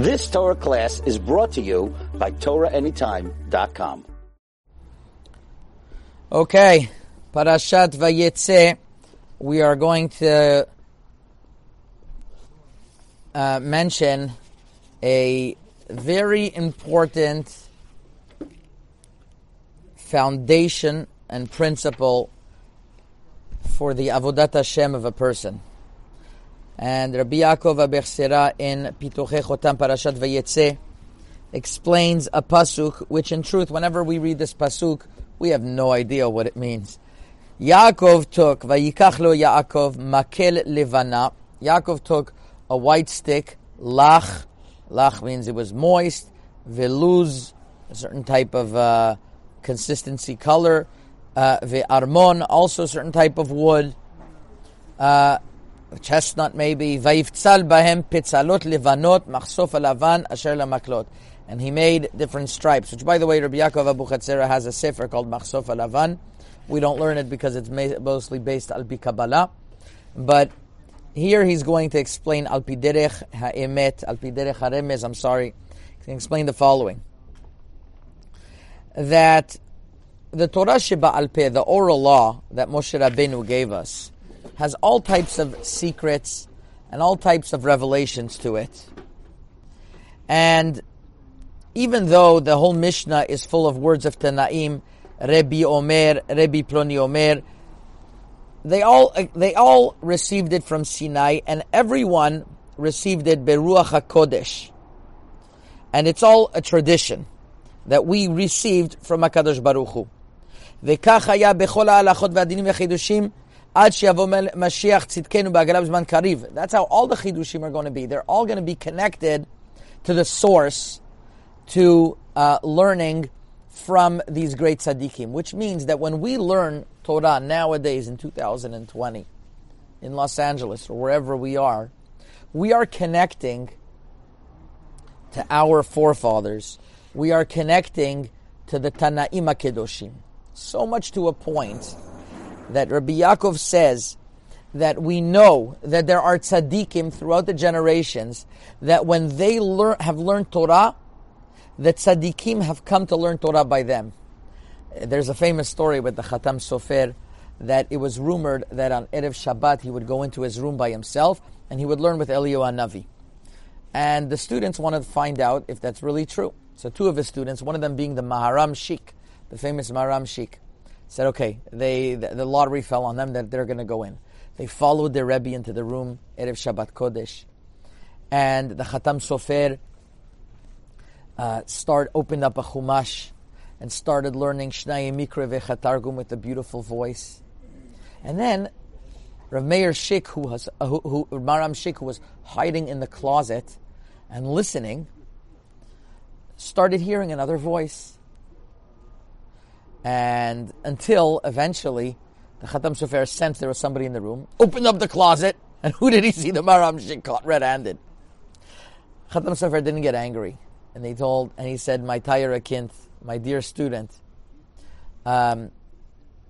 This Torah class is brought to you by TorahAnytime.com. Okay, Parashat Vayetze, we are going to uh, mention a very important foundation and principle for the Avodat Hashem of a person. And Rabbi Yaakov Abuchatzera in Pituche Chotam Parashat Vayetze explains a pasuk, which in truth, whenever we read this pasuk, we have no idea what it means. Yaakov took, Vayikach lo Yaakov makel levana. Yaakov took a white stick, lach. Lach means it was moist. Veluz, a certain type of uh, consistency color. Uh, ve'armon, also a certain type of wood. Uh, chestnut maybe. Vayiftzal bahem pitzalot levanot machsof alavan asher lamaklot. And he made different stripes, which by the way, Rabbi Yaakov Abuchatzera has a sefer called Machsof alavan. We don't learn it because it's mostly based al Kabbalah. But here he's going to explain al piderech ha'emet, al piderech haremez, I'm sorry. Can explain the following. That the Torah Sheba al the oral law that Moshe Rabbeinu gave us, has all types of secrets and all types of revelations to it. And even though the whole Mishnah is full of words of Tanaim, Rebbe Omer, Rebbe Ploni Omer, they all they all received it from Sinai, and everyone received it beruach hakodesh, and it's all a tradition that we received from Hakadosh Baruch Hu. וכך היה בכל ההלכות והדינים והחידושים that's how all the Chidushim are going to be. They're all going to be connected to the source, to uh, learning from these great tzaddikim, which means that when we learn Torah nowadays in 2020, in Los Angeles or wherever we are, we are connecting to our forefathers. We are connecting to the Tanaim HaKedoshim. So much to a point that Rabbi Yaakov says that we know that there are tzaddikim throughout the generations that when they learn, have learned Torah, the tzaddikim have come to learn Torah by them. There's a famous story with the Khatam Sofer that it was rumored that on Erev Shabbat he would go into his room by himself and he would learn with Eliyahu Navi. And the students wanted to find out if that's really true. So two of his students, one of them being the Maharam Shik, the famous Maharam Shik, said, okay, they, the, lottery fell on them that they're going to go in. They followed their Rebbe into the room, Erev Shabbat Kodesh. And the Khatam Sofer uh, start, opened up a Chumash and started learning Shnai Mikra Vechatargum with a beautiful voice. And then Rav Meir Shik, who was uh, who, who, Maram Shik, who was hiding in the closet and listening, started hearing another voice. And until eventually the Khatam Sofer sensed there was somebody in the room, opened up the closet, and who did he see? The Maram Shik caught red-handed. Khatam Sofer didn't get angry, and he told, and he said, "My Tayar Akinth, my dear student, um,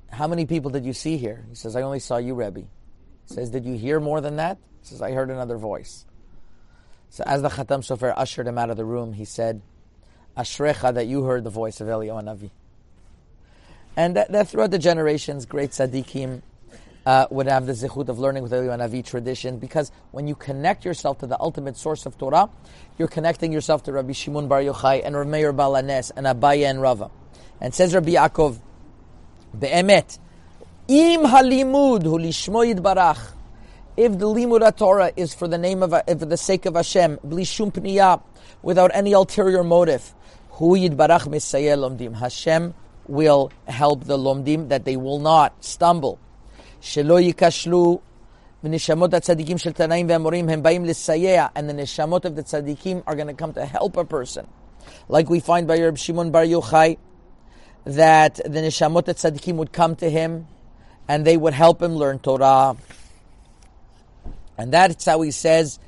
how many people did you see here?" He says, "I only saw you, Rebbe." He says, "Did you hear more than that?" He says, "I heard another voice." So as the Khatam Sofer ushered him out of the room, he said, "Ashrecha that you heard the voice of Eliyahu Navi." And that, that, throughout the generations, great tzaddikim uh, would have the zichut of learning with the Eliyahu Navi tradition because when you connect yourself to the ultimate source of Torah, you're connecting yourself to Rabbi Shimon Bar Yochai and Rameir Balanes and Abaya and Rava. And says Rabbi Yaakov, Be'emet, im halimud hu lishmo yitbarach, if the limud Torah is for the name of, for the sake of Hashem, bli shum pniyah, without any ulterior motive, hu yitbarach misayel lomdim, Hashem will help the lomdim that they will not stumble. שלא ייכשלו ונשמות הצדיקים של תנאים והמורים הם באים לסייע and the neshamot of the tzaddikim are going to come to help a person. Like we find by Reb Shimon Bar Yochai that the neshamot of tzaddikim would come to him and they would help him learn Torah. And that's how he says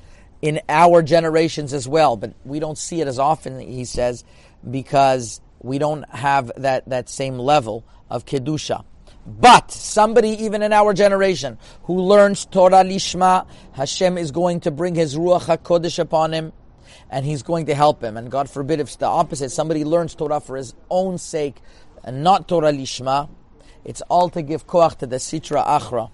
in our generations as well, but we don't see it as often, he says, because we don't have that, that same level of Kedusha. But somebody even in our generation who learns Torah Lishma, Hashem is going to bring His Ruach HaKodesh upon him. and he's going to help him. And God forbid if it's the opposite, somebody learns Torah for his own sake and not Torah lishma, it's all to give koach to the Sitra Achra.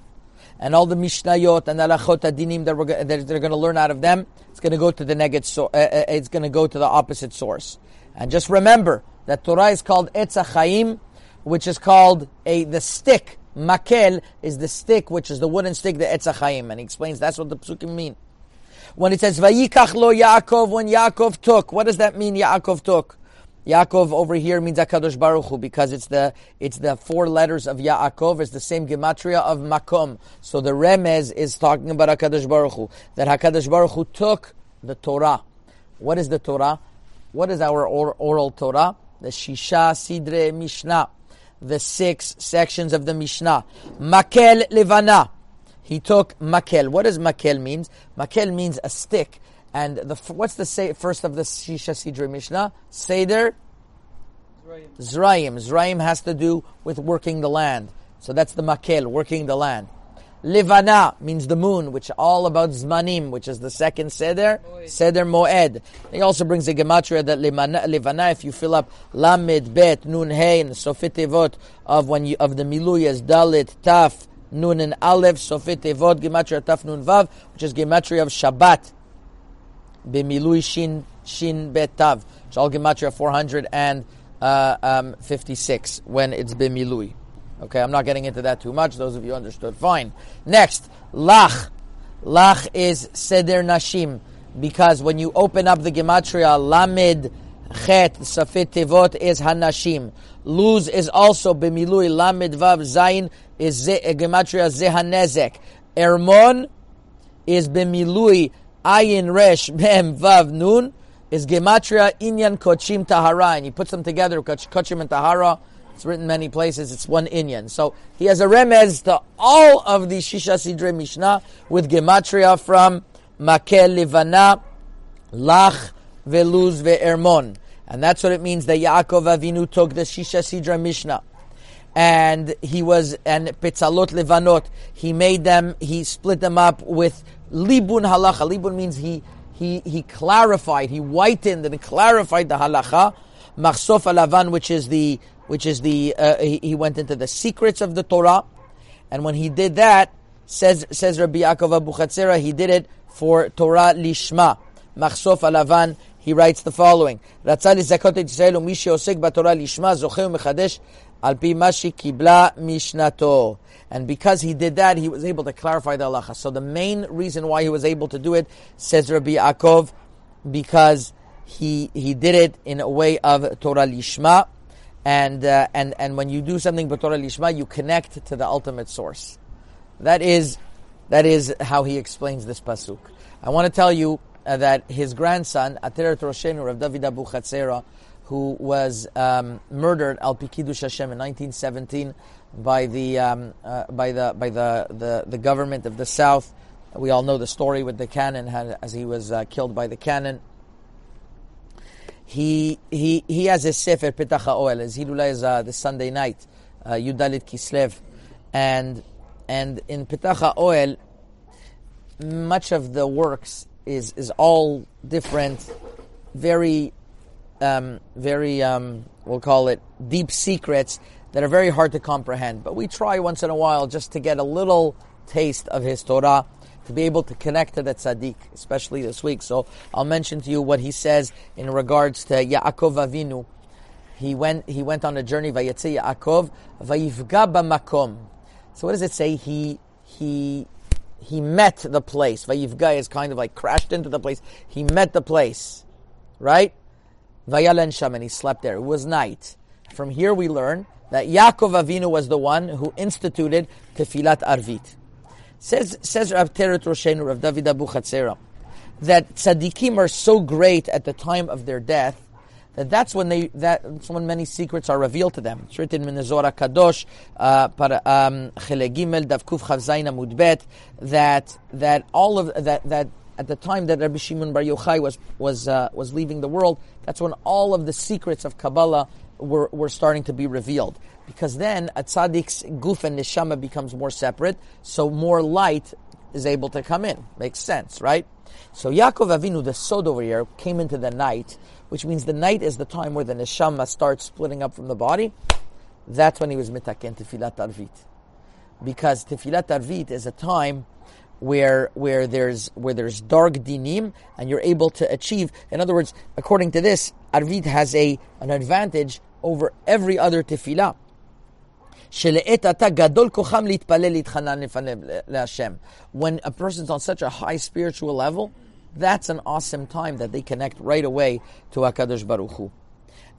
And all the Mishnayot and Alachot Adinim that, we're, that they're going to learn out of them, it's going to go to the negative, so, uh, uh, it's going to go to the opposite source. And just remember that Torah is called Etz Chaim, which is called a the stick. Makel is the stick, which is the wooden stick, the Etz Chaim. And he explains that's what the psukim mean. When it says Vayikach lo Yaakov, when Yaakov took, what does that mean? Yaakov took. Yaakov over here means Hakadosh Baruch Hu because it's the it's the four letters of Yaakov. It's the same gematria of Makom. So the remez is talking about Hakadosh Baruch Hu that Hakadosh Baruch Hu took the Torah. What is the Torah? What is our oral Torah? The Shisha Sidre Mishnah, the six sections of the Mishnah. Makel Levana. He took makel. What does makel means? Makel means a stick. And the what's the say, first of the Shisha Sidre Mishnah? Seder? Zraim. Zraim has to do with working the land. So that's the makel, working the land. Livana means the moon, which all about Zmanim, which is the second Seder, Seder Moed. He also brings a gematria that Livana, if you fill up Lamed, Bet, Nun, Hey, and Sofit of when you, of the Miluyas, Dalit, Taf, Nun and Aleph, Sofit Evot, Gematria Taf Nun Vav, which is Gematria of Shabbat. B'milui Shin, Shin Bet Tav. It's all Gematria 456 uh, um, when it's B'milui. Okay, I'm not getting into that too much. Those of you understood, fine. Next, Lach. Lach is Seder Nashim. Because when you open up the Gematria, Lamed, Chet, Safit Tevot is Hanashim. Luz is also B'milui, Lamed Vav, Zayin is ze, eh, gematria zehanezek. Ermon is bemilui ayin resh mem vav nun is gematria inyan kochim tahara, and he puts them together kochim and tahara. It's written many places. It's one inyan. So he has a remez to all of the shisha sidre mishnah with gematria from makel livana, lach veluz ve'ermon. And that's what it means that Yaakov Avinu took the Shisha Sidra Mishnah and he was and pitzalot levanot. He made them. He split them up with libun halacha. Libun means he he he clarified. He whitened and clarified the halacha. Machsof alavan, which is the which is the uh, he, he, went into the secrets of the Torah, and when he did that, says says Rabbi Yaakov Abu Chatzera, he did it for Torah lishma. Machsof alavan. He writes the following: Ratzal zakot Yisrael u'mi she'osek b'Torah lishma zocheh u'mechadesh al pi mashi kibla mishnato. And because he did that, he was able to clarify the halacha. So the main reason why he was able to do it, says Rabbi Yaakov, because he he did it in a way of Torah lishma, and uh, and and when you do something but Torah lishma, you connect to the ultimate source. That is that is how he explains this pasuk. I want to tell you uh, that his grandson, Ateret Roshenu, Rav David Abu Chatzera, who was um, murdered al Pikidush Hashem in 1917 by the um, uh, by the by the, the, the government of the South. We all know the story with the cannon as he was uh, killed by the cannon. He he he has a sefer Petach Oel. His Hilula is uh, the Sunday night, uh, Yudalit Kislev, and and in Petach Oel, much of the works is is all different, very um, very, um, we'll call it deep secrets that are very hard to comprehend. But we try once in a while just to get a little taste of his Torah, to be able to connect to the tzaddik, especially this week. So I'll mention to you what he says in regards to Yaakov Avinu. He went, he went on a journey, Vayetze Yaakov, Vayivga makom. So what does it say? He, he, he met the place. Vayivga is kind of like crashed into the place. He met the place, right? Vayalen Sham, and he slept there. It was night. From here we learn that Yaakov Avinu was the one who instituted Tefilat Arvit. Says, says Rav Teret Roshenu, Rav David Abu Chatzera, that tzaddikim are so great at the time of their death that that's when they that's when many secrets are revealed to them. It's written in the Zohar Kadosh, uh, um, Gimel, Davkuf Chavzayin Amudbet, that that all of that that at the time that Rabbi Shimon Bar Yochai was was uh, was leaving the world, that's when all of the secrets of Kabbalah were, were starting to be revealed. Because then a tzaddik's guf and neshama becomes more separate, so more light is able to come in. Makes sense, right? So Yaakov Avinu, the sod over here, came into the night, which means the night is the time where the neshama starts splitting up from the body. That's when he was mitaken tefilat arvit, because tefilat arvit is a time where where there's where there's dark dinim and you're able to achieve. In other words, according to this, arvit has a an advantage over every other tefillah. When a person's on such a high spiritual level, that's an awesome time that they connect right away to HaKadosh Baruch Hu.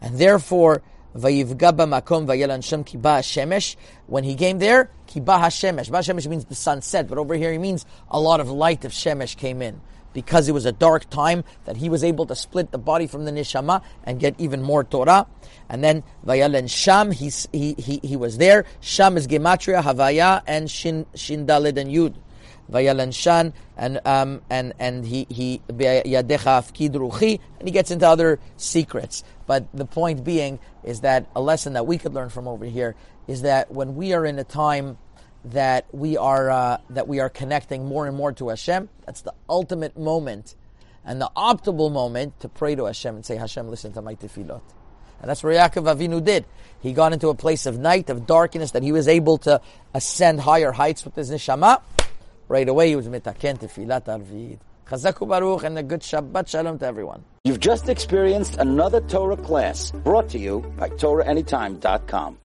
And therefore, vayelan shemesh. When he came there, kiba hashemesh. Ba shemesh means the sun set, but over here he means a lot of light of shemesh came in because it was a dark time that he was able to split the body from the neshama and get even more Torah. And then Vayalan Sham, he, he, he, was there. Sham is Gematria, Havaya, and Shin, Shin Dalid and Yud. Vayalan Shan, and um, and and he he Yadecha Ruchi, and he gets into other secrets. But the point being is that a lesson that we could learn from over here is that when we are in a time that we are uh, that we are connecting more and more to Hashem. That's the ultimate moment and the optimal moment to pray to Hashem and say, Hashem, listen to my tefillot. And that's what Yaakov Avinu did. He got into a place of night, of darkness, that he was able to ascend higher heights with his neshama. Right away, he was mitaken tefillat arvid. Chazaku Baruch and a good Shabbat Shalom to everyone. You've just experienced another Torah class brought to you by TorahAnytime.com.